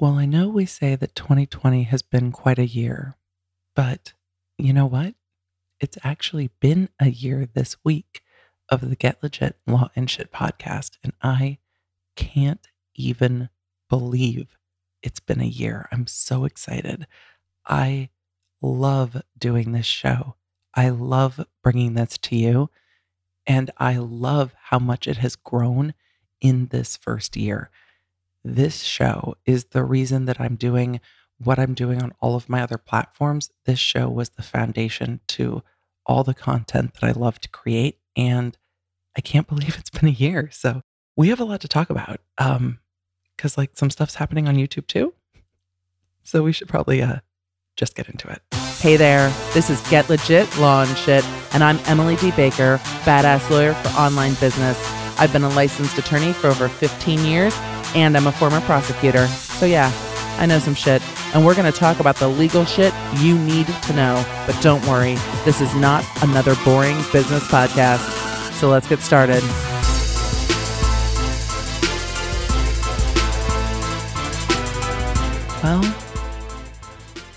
Well, I know we say that 2020 has been quite a year, but you know what? It's actually been a year this week of the Get Legit Law and Shit podcast, and I can't even believe it's been a year. I'm so excited. I love doing this show. I love bringing this to you, and I love how much it has grown in this first year. This show is the reason that I'm doing what I'm doing on all of my other platforms. This show was the foundation to all the content that I love to create. And I can't believe it's been a year. So we have a lot to talk about. Um, because like some stuff's happening on YouTube too. So we should probably uh just get into it. Hey there, this is Get Legit Law and Shit, and I'm Emily D. Baker, badass lawyer for online business. I've been a licensed attorney for over 15 years and I'm a former prosecutor. So, yeah, I know some shit. And we're going to talk about the legal shit you need to know. But don't worry, this is not another boring business podcast. So, let's get started. Well,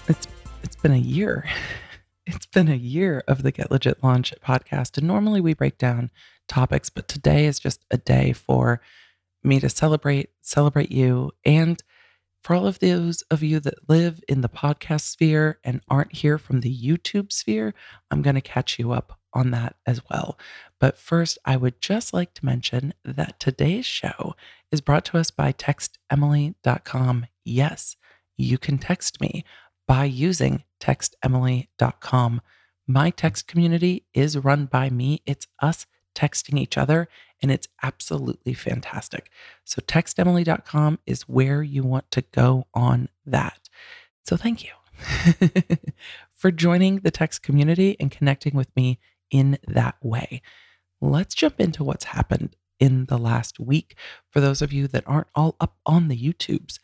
it's it's been a year. It's been a year of the Get Legit Launch podcast. And normally we break down topics, but today is just a day for me to celebrate, celebrate you, and for all of those of you that live in the podcast sphere and aren't here from the YouTube sphere, I'm going to catch you up on that as well. But first, I would just like to mention that today's show is brought to us by textemily.com. Yes, you can text me by using textemily.com. My text community is run by me, it's us texting each other, and it's absolutely fantastic. So, textemily.com is where you want to go on that. So, thank you for joining the text community and connecting with me in that way. Let's jump into what's happened in the last week for those of you that aren't all up on the YouTubes.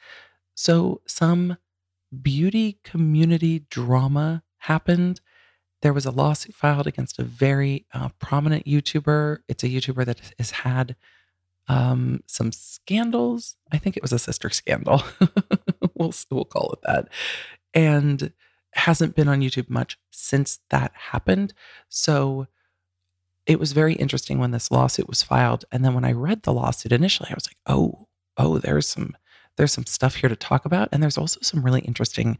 So, some beauty community drama happened there was a lawsuit filed against a very uh, prominent YouTuber. It's a YouTuber that has had um, some scandals. I think it was a sister scandal. we'll we'll call it that, and hasn't been on YouTube much since that happened. So it was very interesting when this lawsuit was filed, and then when I read the lawsuit initially, I was like, oh, oh, there's some there's some stuff here to talk about, and there's also some really interesting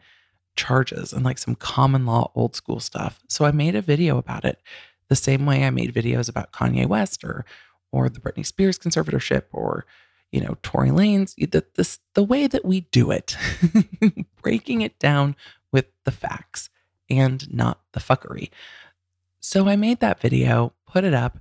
charges and like some common law old school stuff. So I made a video about it the same way I made videos about Kanye West or or the Britney Spears conservatorship or you know Tory Lanez the this the way that we do it breaking it down with the facts and not the fuckery. So I made that video, put it up,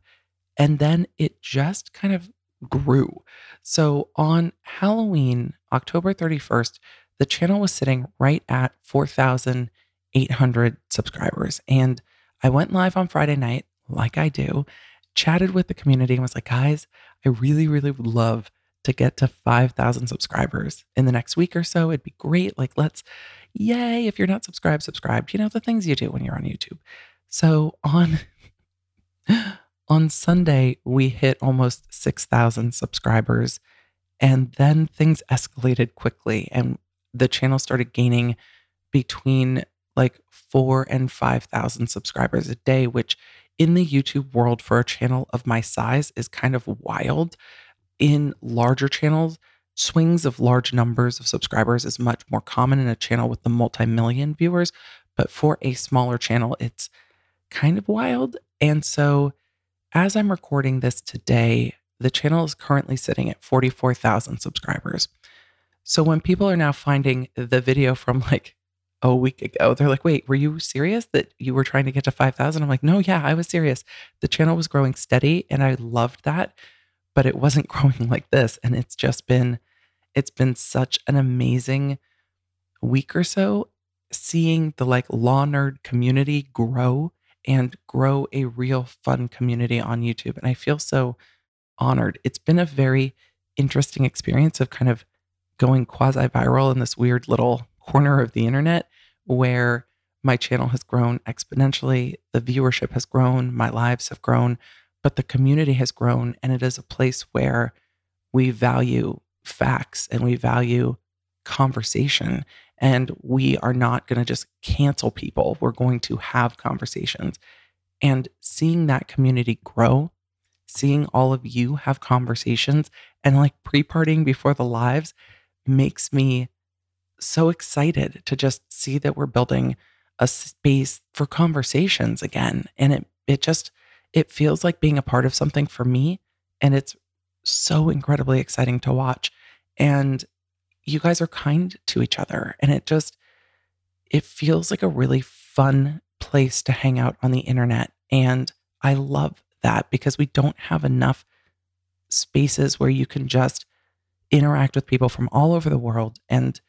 and then it just kind of grew. So on Halloween, October 31st, the channel was sitting right at 4,800 subscribers. And I went live on Friday night, like I do, chatted with the community and was like, guys, I really, really would love to get to 5,000 subscribers in the next week or so. It'd be great. Like, let's, yay, if you're not subscribed, subscribed. You know, the things you do when you're on YouTube. So on, on Sunday, we hit almost 6,000 subscribers. And then things escalated quickly. And the channel started gaining between like four and 5,000 subscribers a day, which in the YouTube world for a channel of my size is kind of wild. In larger channels, swings of large numbers of subscribers is much more common in a channel with the multi million viewers. But for a smaller channel, it's kind of wild. And so, as I'm recording this today, the channel is currently sitting at 44,000 subscribers. So when people are now finding the video from like a week ago, they're like, wait, were you serious that you were trying to get to 5,000? I'm like, no, yeah, I was serious. The channel was growing steady and I loved that, but it wasn't growing like this. And it's just been, it's been such an amazing week or so seeing the like law nerd community grow and grow a real fun community on YouTube. And I feel so honored. It's been a very interesting experience of kind of going quasi viral in this weird little corner of the internet where my channel has grown exponentially, the viewership has grown, my lives have grown, but the community has grown. And it is a place where we value facts and we value conversation. And we are not going to just cancel people. We're going to have conversations. And seeing that community grow, seeing all of you have conversations and like pre partying before the lives makes me so excited to just see that we're building a space for conversations again. And it, it just, it feels like being a part of something for me. And it's so incredibly exciting to watch. And you guys are kind to each other. And it just, it feels like a really fun place to hang out on the internet. And I love that because we don't have enough spaces where you can just interact with people from all over the world and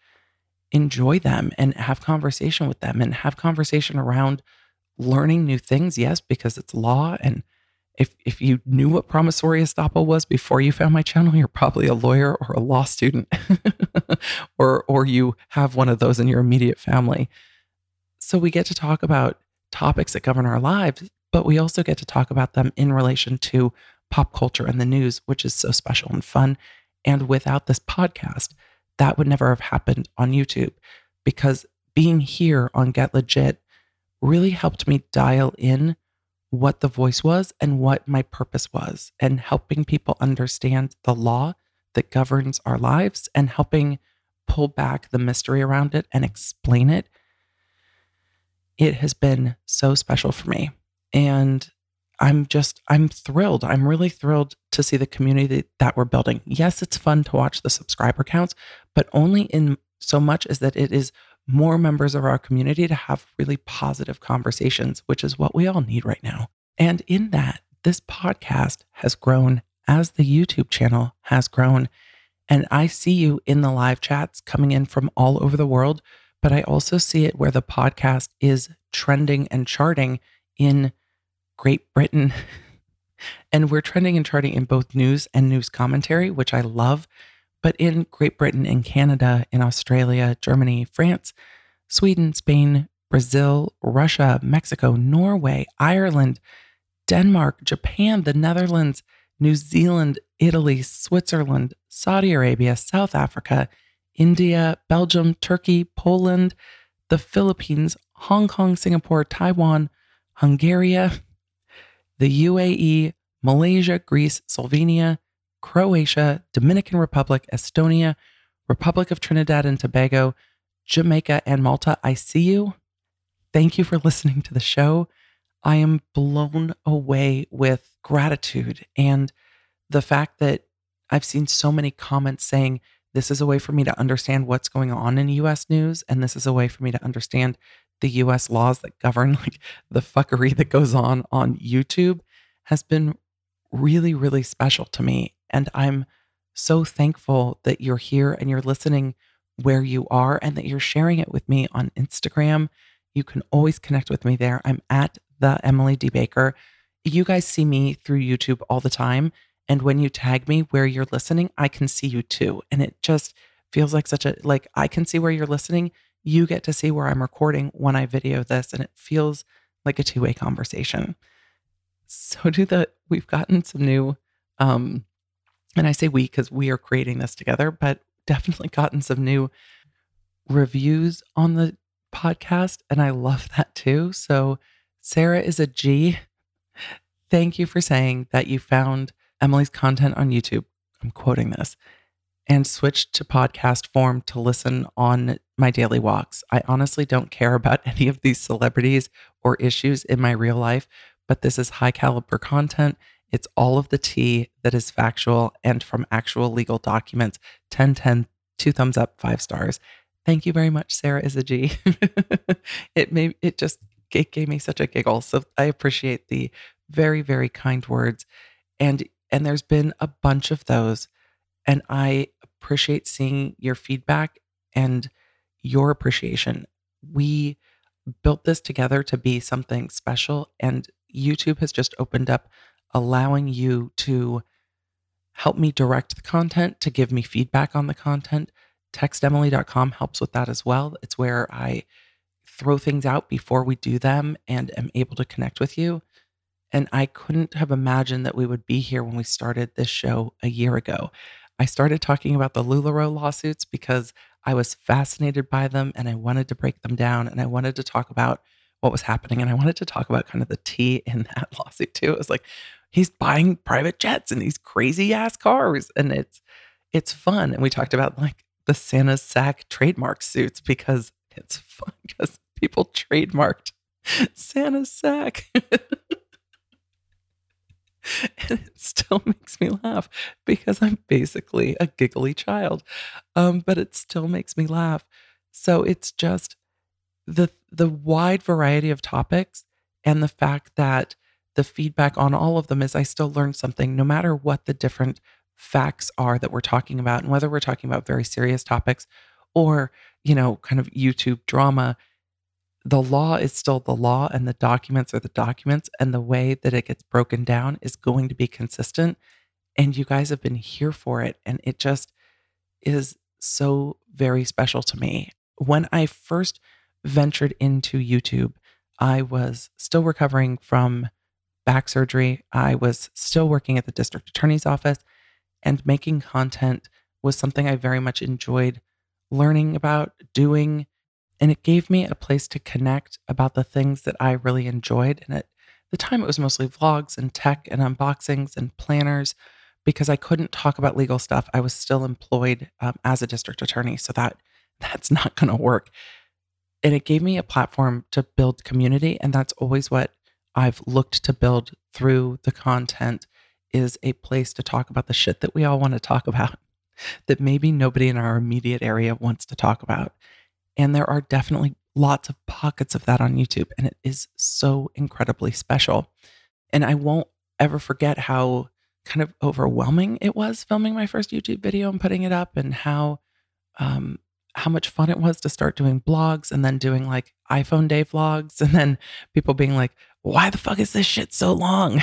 enjoy them and have conversation with them and have conversation around learning new things yes because it's law and if if you knew what promissory estoppel was before you found my channel, you're probably a lawyer or a law student, or or you have one of those in your immediate family. So we get to talk about topics that govern our lives, but we also get to talk about them in relation to pop culture and the news, which is so special and fun. And without this podcast, that would never have happened on YouTube because being here on Get Legit really helped me dial in what the voice was and what my purpose was, and helping people understand the law that governs our lives and helping pull back the mystery around it and explain it. It has been so special for me. And I'm just, I'm thrilled. I'm really thrilled to see the community that we're building. Yes, it's fun to watch the subscriber counts, but only in so much as that it is more members of our community to have really positive conversations, which is what we all need right now. And in that, this podcast has grown as the YouTube channel has grown. And I see you in the live chats coming in from all over the world, but I also see it where the podcast is trending and charting in Great Britain. and we're trending and charting in both news and news commentary, which I love but in Great Britain in Canada, in Australia, Germany, France, Sweden, Spain, Brazil, Russia, Mexico, Norway, Ireland, Denmark, Japan, the Netherlands, New Zealand, Italy, Switzerland, Saudi Arabia, South Africa, India, Belgium, Turkey, Poland, the Philippines, Hong Kong, Singapore, Taiwan, Hungary, the UAE, Malaysia, Greece, Slovenia, Croatia, Dominican Republic, Estonia, Republic of Trinidad and Tobago, Jamaica, and Malta. I see you. Thank you for listening to the show. I am blown away with gratitude and the fact that I've seen so many comments saying, this is a way for me to understand what's going on in US news. And this is a way for me to understand the US laws that govern like the fuckery that goes on on YouTube has been really, really special to me. And I'm so thankful that you're here and you're listening where you are and that you're sharing it with me on Instagram. You can always connect with me there. I'm at the Emily D. Baker. You guys see me through YouTube all the time. And when you tag me where you're listening, I can see you too. And it just feels like such a, like, I can see where you're listening. You get to see where I'm recording when I video this. And it feels like a two way conversation. So do the, we've gotten some new um, and I say we because we are creating this together, but definitely gotten some new reviews on the podcast. And I love that too. So, Sarah is a G. Thank you for saying that you found Emily's content on YouTube. I'm quoting this and switched to podcast form to listen on my daily walks. I honestly don't care about any of these celebrities or issues in my real life, but this is high caliber content it's all of the tea that is factual and from actual legal documents. 10 10, two thumbs up, five stars. Thank you very much, Sarah is a G. it made it just it gave me such a giggle. So I appreciate the very, very kind words. And and there's been a bunch of those. And I appreciate seeing your feedback and your appreciation. We built this together to be something special. And YouTube has just opened up allowing you to help me direct the content, to give me feedback on the content. TextEmily.com helps with that as well. It's where I throw things out before we do them and am able to connect with you. And I couldn't have imagined that we would be here when we started this show a year ago. I started talking about the LuLaRoe lawsuits because I was fascinated by them and I wanted to break them down and I wanted to talk about what was happening. And I wanted to talk about kind of the tea in that lawsuit too. It was like, he's buying private jets and these crazy ass cars. And it's it's fun. And we talked about like the Santa's sack trademark suits because it's fun because people trademarked Santa's sack. and it still makes me laugh because I'm basically a giggly child. Um, but it still makes me laugh. So it's just the the wide variety of topics and the fact that the feedback on all of them is I still learn something no matter what the different facts are that we're talking about and whether we're talking about very serious topics or, you know, kind of YouTube drama the law is still the law and the documents are the documents and the way that it gets broken down is going to be consistent and you guys have been here for it and it just is so very special to me. When i first ventured into youtube i was still recovering from back surgery. I was still working at the district attorney's office and making content was something i very much enjoyed learning about doing and it gave me a place to connect about the things that I really enjoyed. And at the time, it was mostly vlogs and tech and unboxings and planners because I couldn't talk about legal stuff. I was still employed um, as a district attorney. So that that's not going to work. And it gave me a platform to build community. And that's always what I've looked to build through the content is a place to talk about the shit that we all want to talk about that maybe nobody in our immediate area wants to talk about. And there are definitely lots of pockets of that on YouTube. And it is so incredibly special. And I won't ever forget how kind of overwhelming it was filming my first YouTube video and putting it up and how um, how much fun it was to start doing vlogs and then doing like iPhone day vlogs and then people being like, why the fuck is this shit so long?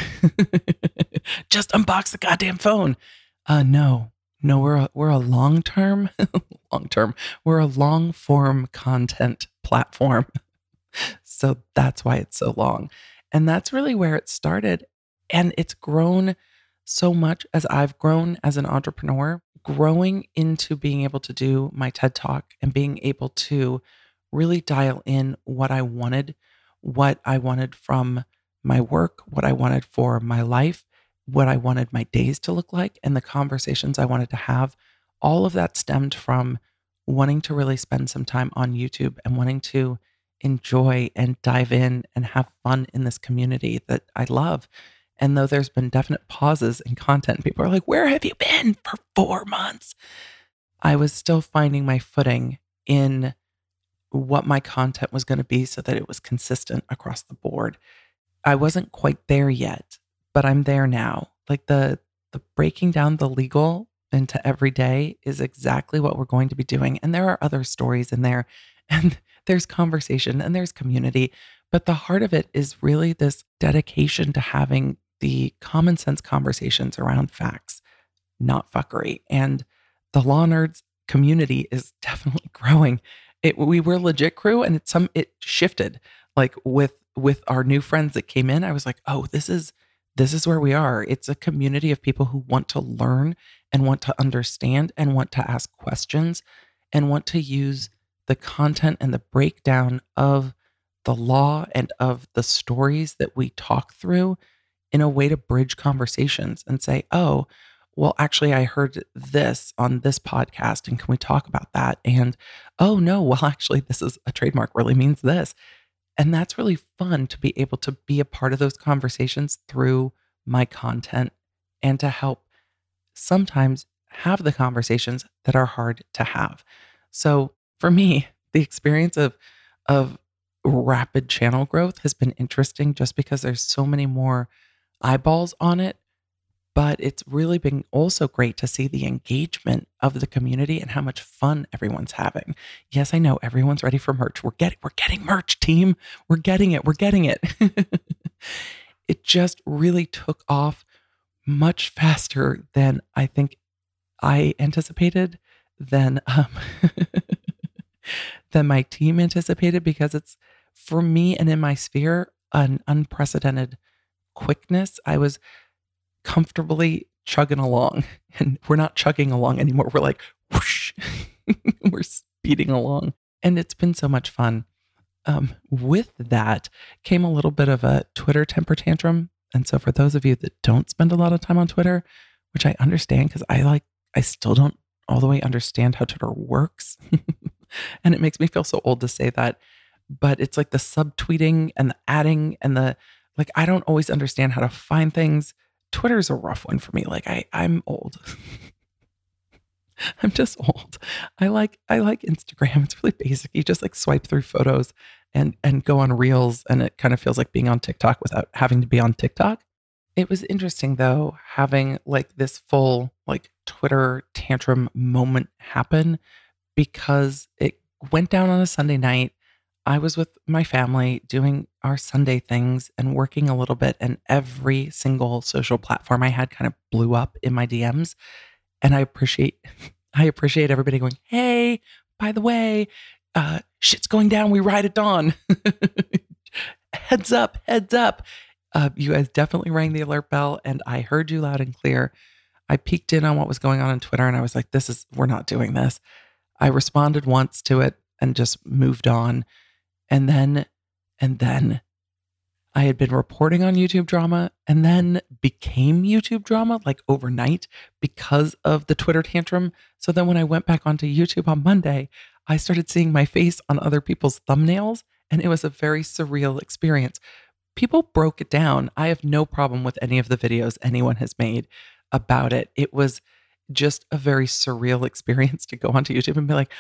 Just unbox the goddamn phone. Uh no, no, we're a, we're a long term, long term. We're a long form content platform. so that's why it's so long. And that's really where it started. And it's grown so much as I've grown as an entrepreneur, growing into being able to do my TED Talk and being able to really dial in what I wanted, what I wanted from my work, what I wanted for my life, what I wanted my days to look like and the conversations I wanted to have, all of that stemmed from wanting to really spend some time on YouTube and wanting to enjoy and dive in and have fun in this community that I love. And though there's been definite pauses in content, people are like, Where have you been for four months? I was still finding my footing in what my content was going to be so that it was consistent across the board. I wasn't quite there yet but I'm there now. Like the the breaking down the legal into every day is exactly what we're going to be doing. And there are other stories in there and there's conversation and there's community, but the heart of it is really this dedication to having the common sense conversations around facts, not fuckery. And the law nerds community is definitely growing. It, we were legit crew and it some it shifted like with with our new friends that came in. I was like, oh, this is this is where we are. It's a community of people who want to learn and want to understand and want to ask questions and want to use the content and the breakdown of the law and of the stories that we talk through in a way to bridge conversations and say, oh, well, actually, I heard this on this podcast, and can we talk about that? And oh, no, well, actually, this is a trademark really means this. And that's really fun to be able to be a part of those conversations through my content and to help sometimes have the conversations that are hard to have. So for me, the experience of of rapid channel growth has been interesting just because there's so many more eyeballs on it but it's really been also great to see the engagement of the community and how much fun everyone's having. Yes, I know everyone's ready for merch. We're getting we're getting merch, team. We're getting it. We're getting it. it just really took off much faster than I think I anticipated than um, than my team anticipated because it's for me and in my sphere an unprecedented quickness. I was comfortably chugging along. And we're not chugging along anymore. We're like, whoosh. we're speeding along. And it's been so much fun. Um, with that came a little bit of a Twitter temper tantrum. And so, for those of you that don't spend a lot of time on Twitter, which I understand because I like, I still don't all the way understand how Twitter works. and it makes me feel so old to say that. But it's like the subtweeting and the adding and the, like, I don't always understand how to find things. Twitter's a rough one for me. Like, I, I'm old. I'm just old. I like I like Instagram. It's really basic. You just like swipe through photos and and go on reels and it kind of feels like being on TikTok without having to be on TikTok. It was interesting though having like this full like Twitter tantrum moment happen because it went down on a Sunday night. I was with my family doing our Sunday things and working a little bit and every single social platform I had kind of blew up in my DMs and I appreciate I appreciate everybody going, "Hey, by the way, uh, shit's going down. We ride at dawn. heads up, heads up." Uh, you guys definitely rang the alert bell, and I heard you loud and clear. I peeked in on what was going on on Twitter, and I was like, "This is we're not doing this." I responded once to it and just moved on, and then, and then I had been reporting on YouTube drama and then became YouTube drama like overnight because of the Twitter tantrum. So then when I went back onto YouTube on Monday, I started seeing my face on other people's thumbnails and it was a very surreal experience. People broke it down. I have no problem with any of the videos anyone has made about it. It was just a very surreal experience to go onto YouTube and be like,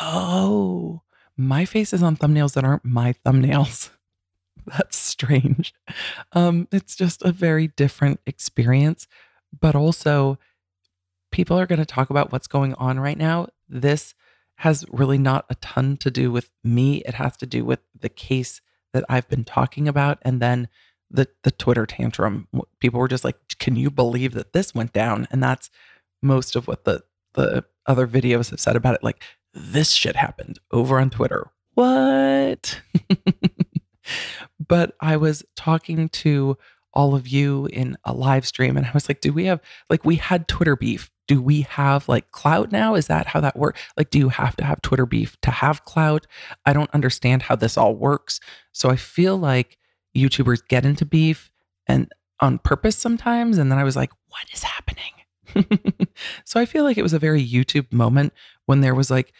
oh, my face is on thumbnails that aren't my thumbnails. That's strange. Um, it's just a very different experience, but also people are going to talk about what's going on right now. This has really not a ton to do with me. It has to do with the case that I've been talking about and then the the Twitter tantrum. People were just like, "Can you believe that this went down?" And that's most of what the the other videos have said about it like this shit happened over on Twitter. What? but I was talking to all of you in a live stream and I was like, do we have like we had Twitter beef? Do we have like clout now? Is that how that works? Like, do you have to have Twitter beef to have clout? I don't understand how this all works. So I feel like YouTubers get into beef and on purpose sometimes. And then I was like, what is happening? so I feel like it was a very YouTube moment when there was like,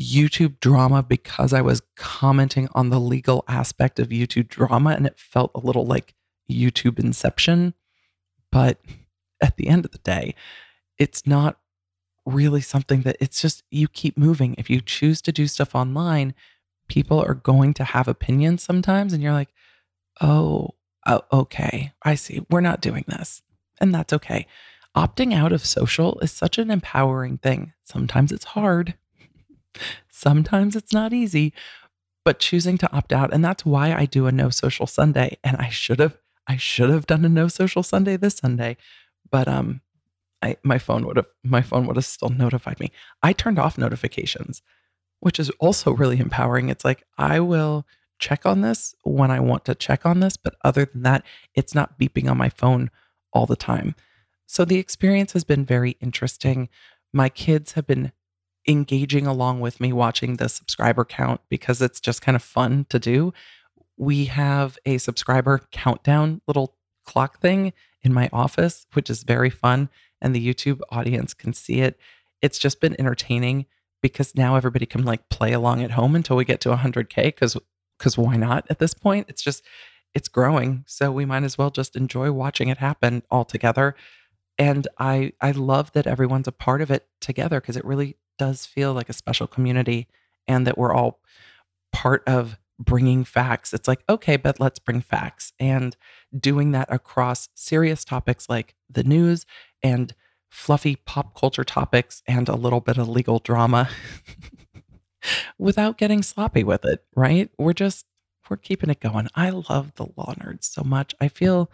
YouTube drama because I was commenting on the legal aspect of YouTube drama and it felt a little like YouTube inception. But at the end of the day, it's not really something that it's just you keep moving. If you choose to do stuff online, people are going to have opinions sometimes. And you're like, oh, oh okay, I see. We're not doing this. And that's okay. Opting out of social is such an empowering thing. Sometimes it's hard. Sometimes it's not easy, but choosing to opt out. And that's why I do a no social Sunday. And I should have, I should have done a no social Sunday this Sunday, but um, I my phone would have my phone would have still notified me. I turned off notifications, which is also really empowering. It's like I will check on this when I want to check on this, but other than that, it's not beeping on my phone all the time. So the experience has been very interesting. My kids have been engaging along with me watching the subscriber count because it's just kind of fun to do. We have a subscriber countdown little clock thing in my office, which is very fun. And the YouTube audience can see it. It's just been entertaining because now everybody can like play along at home until we get to 100K because because why not at this point? It's just it's growing, so we might as well just enjoy watching it happen all together. And I I love that everyone's a part of it together because it really does feel like a special community and that we're all part of bringing facts. It's like, okay, but let's bring facts and doing that across serious topics like the news and fluffy pop culture topics and a little bit of legal drama without getting sloppy with it, right? We're just, we're keeping it going. I love the law nerds so much. I feel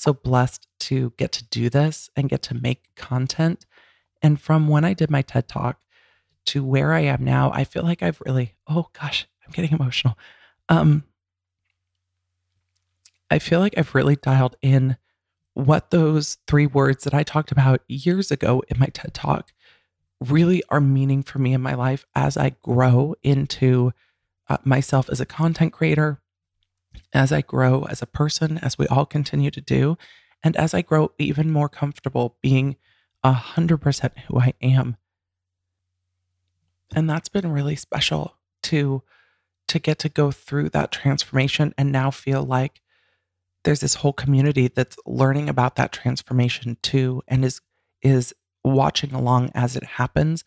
so blessed to get to do this and get to make content. And from when I did my TED talk to where I am now, I feel like I've really, oh gosh, I'm getting emotional. Um, I feel like I've really dialed in what those three words that I talked about years ago in my TED talk really are meaning for me in my life as I grow into uh, myself as a content creator, as I grow as a person, as we all continue to do, and as I grow even more comfortable being 100% who I am. And that's been really special to to get to go through that transformation and now feel like there's this whole community that's learning about that transformation too and is is watching along as it happens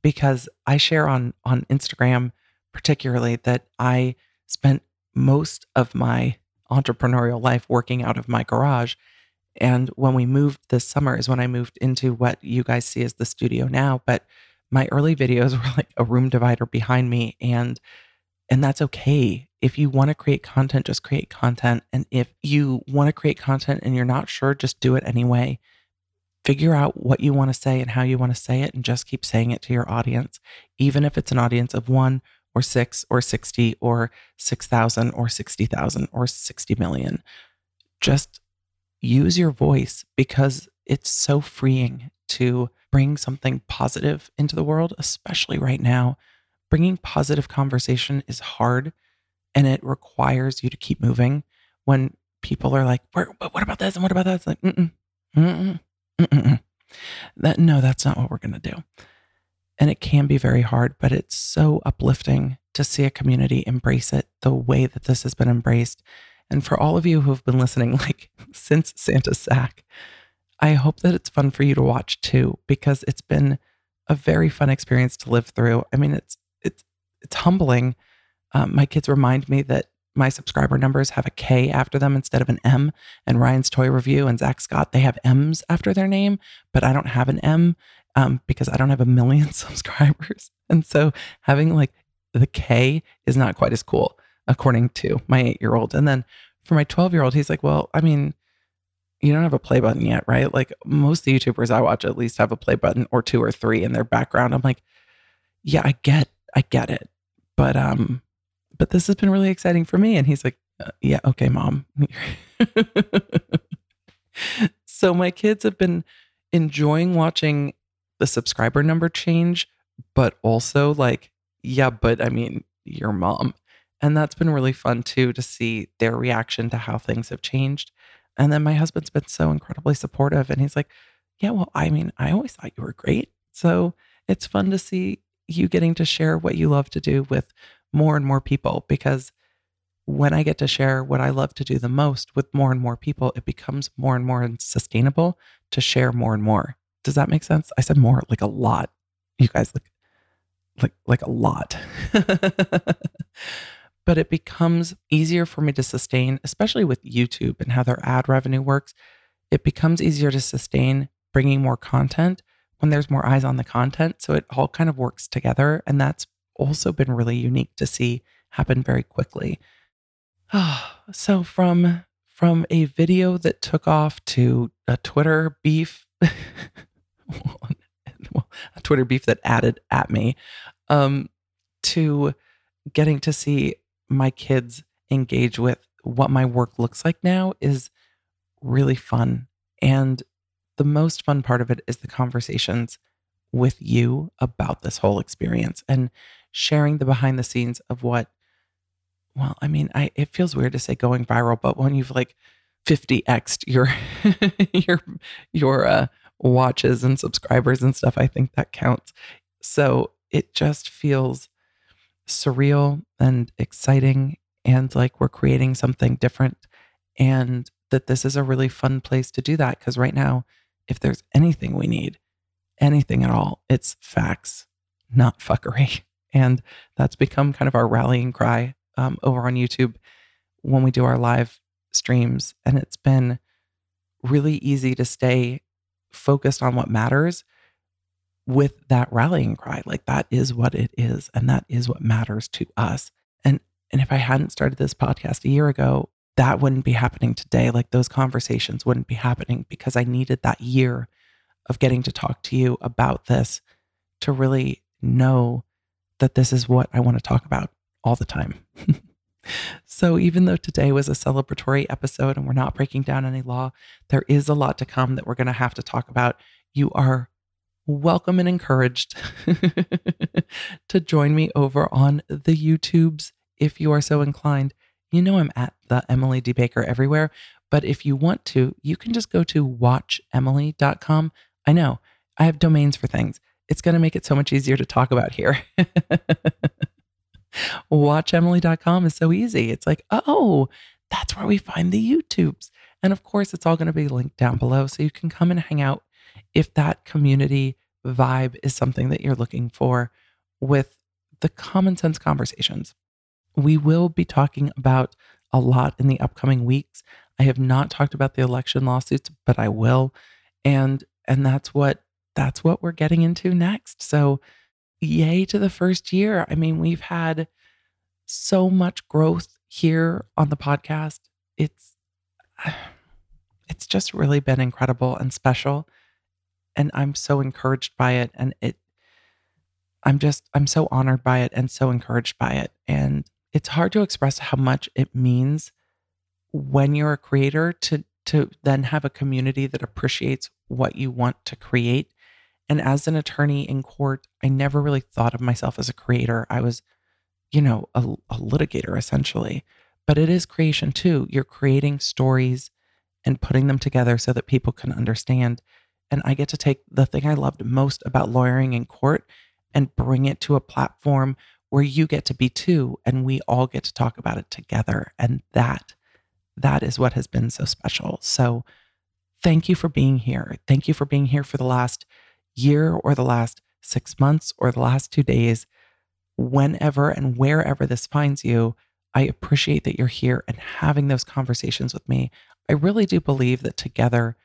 because I share on on Instagram particularly that I spent most of my entrepreneurial life working out of my garage. And when we moved this summer is when I moved into what you guys see as the studio now but my early videos were like a room divider behind me and and that's okay. If you want to create content just create content and if you want to create content and you're not sure just do it anyway. Figure out what you want to say and how you want to say it and just keep saying it to your audience even if it's an audience of 1 or 6 or 60 or 6000 or 60000 or 60 million just use your voice because it's so freeing to bring something positive into the world, especially right now. Bringing positive conversation is hard and it requires you to keep moving when people are like, what about this? And what about that? It's like, mm-mm. That, no, that's not what we're going to do. And it can be very hard, but it's so uplifting to see a community embrace it the way that this has been embraced. And for all of you who have been listening, like since Santa's sack, I hope that it's fun for you to watch too, because it's been a very fun experience to live through. I mean, it's it's it's humbling. Um, my kids remind me that my subscriber numbers have a K after them instead of an M. And Ryan's Toy Review and Zach Scott, they have M's after their name, but I don't have an M um, because I don't have a million subscribers. And so having like the K is not quite as cool, according to my eight year old. And then for my 12 year old, he's like, well, I mean, you don't have a play button yet, right? Like most the YouTubers I watch at least have a play button or two or three in their background. I'm like, yeah, I get, I get it. But, um, but this has been really exciting for me. And he's like, uh, yeah, okay, mom. so my kids have been enjoying watching the subscriber number change, but also like, yeah, but I mean, your mom. And that's been really fun too to see their reaction to how things have changed. And then my husband's been so incredibly supportive. And he's like, Yeah, well, I mean, I always thought you were great. So it's fun to see you getting to share what you love to do with more and more people because when I get to share what I love to do the most with more and more people, it becomes more and more sustainable to share more and more. Does that make sense? I said more like a lot. You guys like like like a lot. but it becomes easier for me to sustain, especially with YouTube and how their ad revenue works. It becomes easier to sustain bringing more content when there's more eyes on the content. So it all kind of works together. And that's also been really unique to see happen very quickly. so from from a video that took off to a Twitter beef, a Twitter beef that added at me, um, to getting to see my kids engage with what my work looks like now is really fun. And the most fun part of it is the conversations with you about this whole experience and sharing the behind the scenes of what well, I mean, I it feels weird to say going viral, but when you've like 50xed your your your uh watches and subscribers and stuff, I think that counts. So it just feels surreal and exciting and like we're creating something different and that this is a really fun place to do that because right now if there's anything we need anything at all it's facts not fuckery and that's become kind of our rallying cry um, over on youtube when we do our live streams and it's been really easy to stay focused on what matters with that rallying cry. Like that is what it is. And that is what matters to us. And and if I hadn't started this podcast a year ago, that wouldn't be happening today. Like those conversations wouldn't be happening because I needed that year of getting to talk to you about this to really know that this is what I want to talk about all the time. so, even though today was a celebratory episode and we're not breaking down any law, there is a lot to come that we're going to have to talk about. You are welcome and encouraged to join me over on the YouTubes if you are so inclined. You know, I'm at the Emily D. Baker everywhere, but if you want to, you can just go to watchemily.com. I know I have domains for things. It's going to make it so much easier to talk about here. watchemily.com is so easy. It's like, oh, that's where we find the YouTubes. And of course, it's all going to be linked down below so you can come and hang out if that community vibe is something that you're looking for with the common sense conversations. We will be talking about a lot in the upcoming weeks. I have not talked about the election lawsuits, but I will. And and that's what that's what we're getting into next. So yay to the first year. I mean, we've had so much growth here on the podcast. It's it's just really been incredible and special and I'm so encouraged by it and it I'm just I'm so honored by it and so encouraged by it and it's hard to express how much it means when you're a creator to to then have a community that appreciates what you want to create and as an attorney in court I never really thought of myself as a creator. I was you know a, a litigator essentially. But it is creation too. You're creating stories and putting them together so that people can understand. And I get to take the thing I loved most about lawyering in court and bring it to a platform where you get to be too and we all get to talk about it together. And that that is what has been so special. So thank you for being here. Thank you for being here for the last year or the last 6 months or the last 2 days whenever and wherever this finds you. I appreciate that you're here and having those conversations with me. I really do believe that together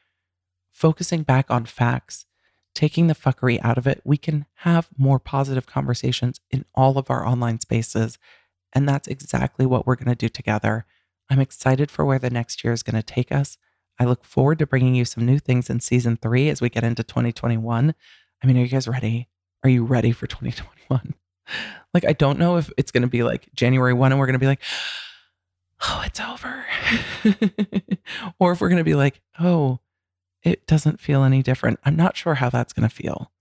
focusing back on facts, taking the fuckery out of it, we can have more positive conversations in all of our online spaces. And that's exactly what we're going to do together. I'm excited for where the next year is going to take us. I look forward to bringing you some new things in season three as we get into 2021. I mean, are you guys ready? Are you ready for 2021? like, I don't know if it's going to be like January 1 and we're going to be like, oh, it's over. or if we're going to be like, oh, it doesn't feel any different. I'm not sure how that's going to feel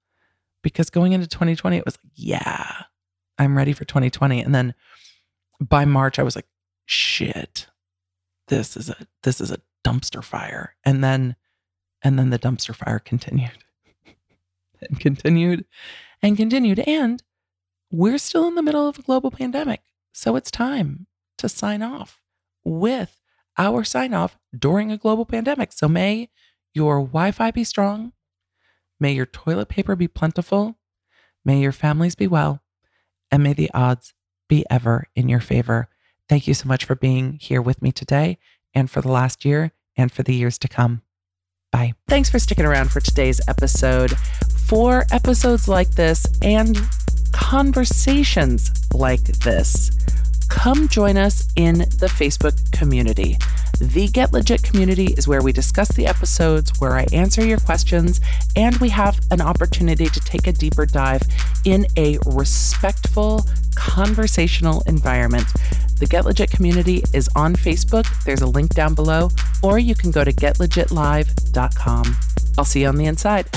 because going into 2020, it was like, yeah, I'm ready for 2020. And then by March, I was like, shit, this is a, this is a dumpster fire. And then, and then the dumpster fire continued and continued and continued. And we're still in the middle of a global pandemic. So it's time to sign off with our sign off during a global pandemic. So may your Wi Fi be strong. May your toilet paper be plentiful. May your families be well. And may the odds be ever in your favor. Thank you so much for being here with me today and for the last year and for the years to come. Bye. Thanks for sticking around for today's episode. For episodes like this and conversations like this, come join us in the Facebook community. The Get Legit community is where we discuss the episodes, where I answer your questions, and we have an opportunity to take a deeper dive in a respectful, conversational environment. The Get Legit community is on Facebook. There's a link down below, or you can go to getlegitlive.com. I'll see you on the inside.